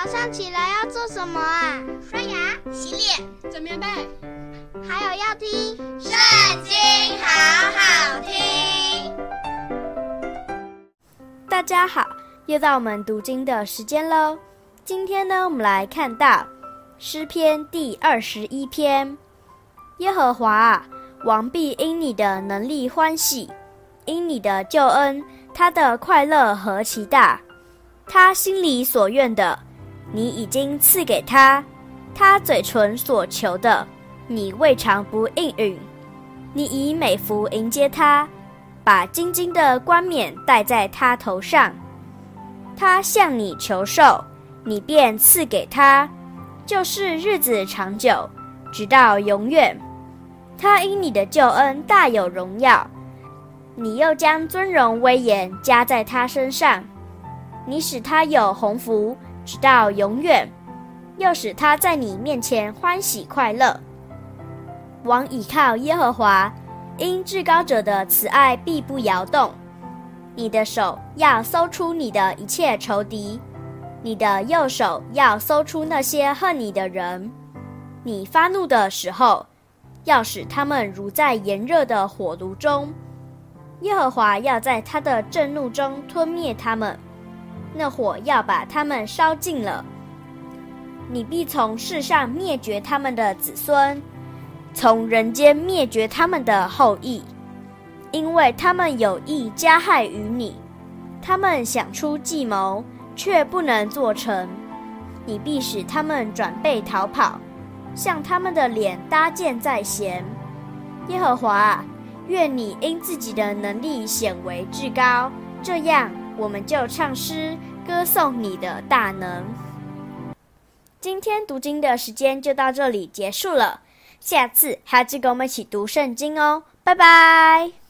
早上起来要做什么啊？刷牙、洗脸、整棉被，还有要听《圣经》，好好听。大家好，又到我们读经的时间喽。今天呢，我们来看到诗篇第二十一篇。耶和华啊，王必因你的能力欢喜，因你的救恩，他的快乐何其大！他心里所愿的，你已经赐给他；他嘴唇所求的，你未尝不应允。你以美福迎接他，把金金的冠冕戴在他头上。他向你求寿，你便赐给他，就是日子长久，直到永远。他因你的救恩大有荣耀，你又将尊荣威严加在他身上。你使他有鸿福，直到永远，又使他在你面前欢喜快乐。王倚靠耶和华，因至高者的慈爱必不摇动。你的手要搜出你的一切仇敌，你的右手要搜出那些恨你的人。你发怒的时候，要使他们如在炎热的火炉中。耶和华要在他的震怒中吞灭他们。那火要把他们烧尽了，你必从世上灭绝他们的子孙，从人间灭绝他们的后裔，因为他们有意加害于你，他们想出计谋，却不能做成。你必使他们转背逃跑，向他们的脸搭箭在弦。耶和华，愿你因自己的能力显为至高，这样。我们就唱诗歌颂你的大能。今天读经的时间就到这里结束了，下次还要记得跟我们一起读圣经哦，拜拜。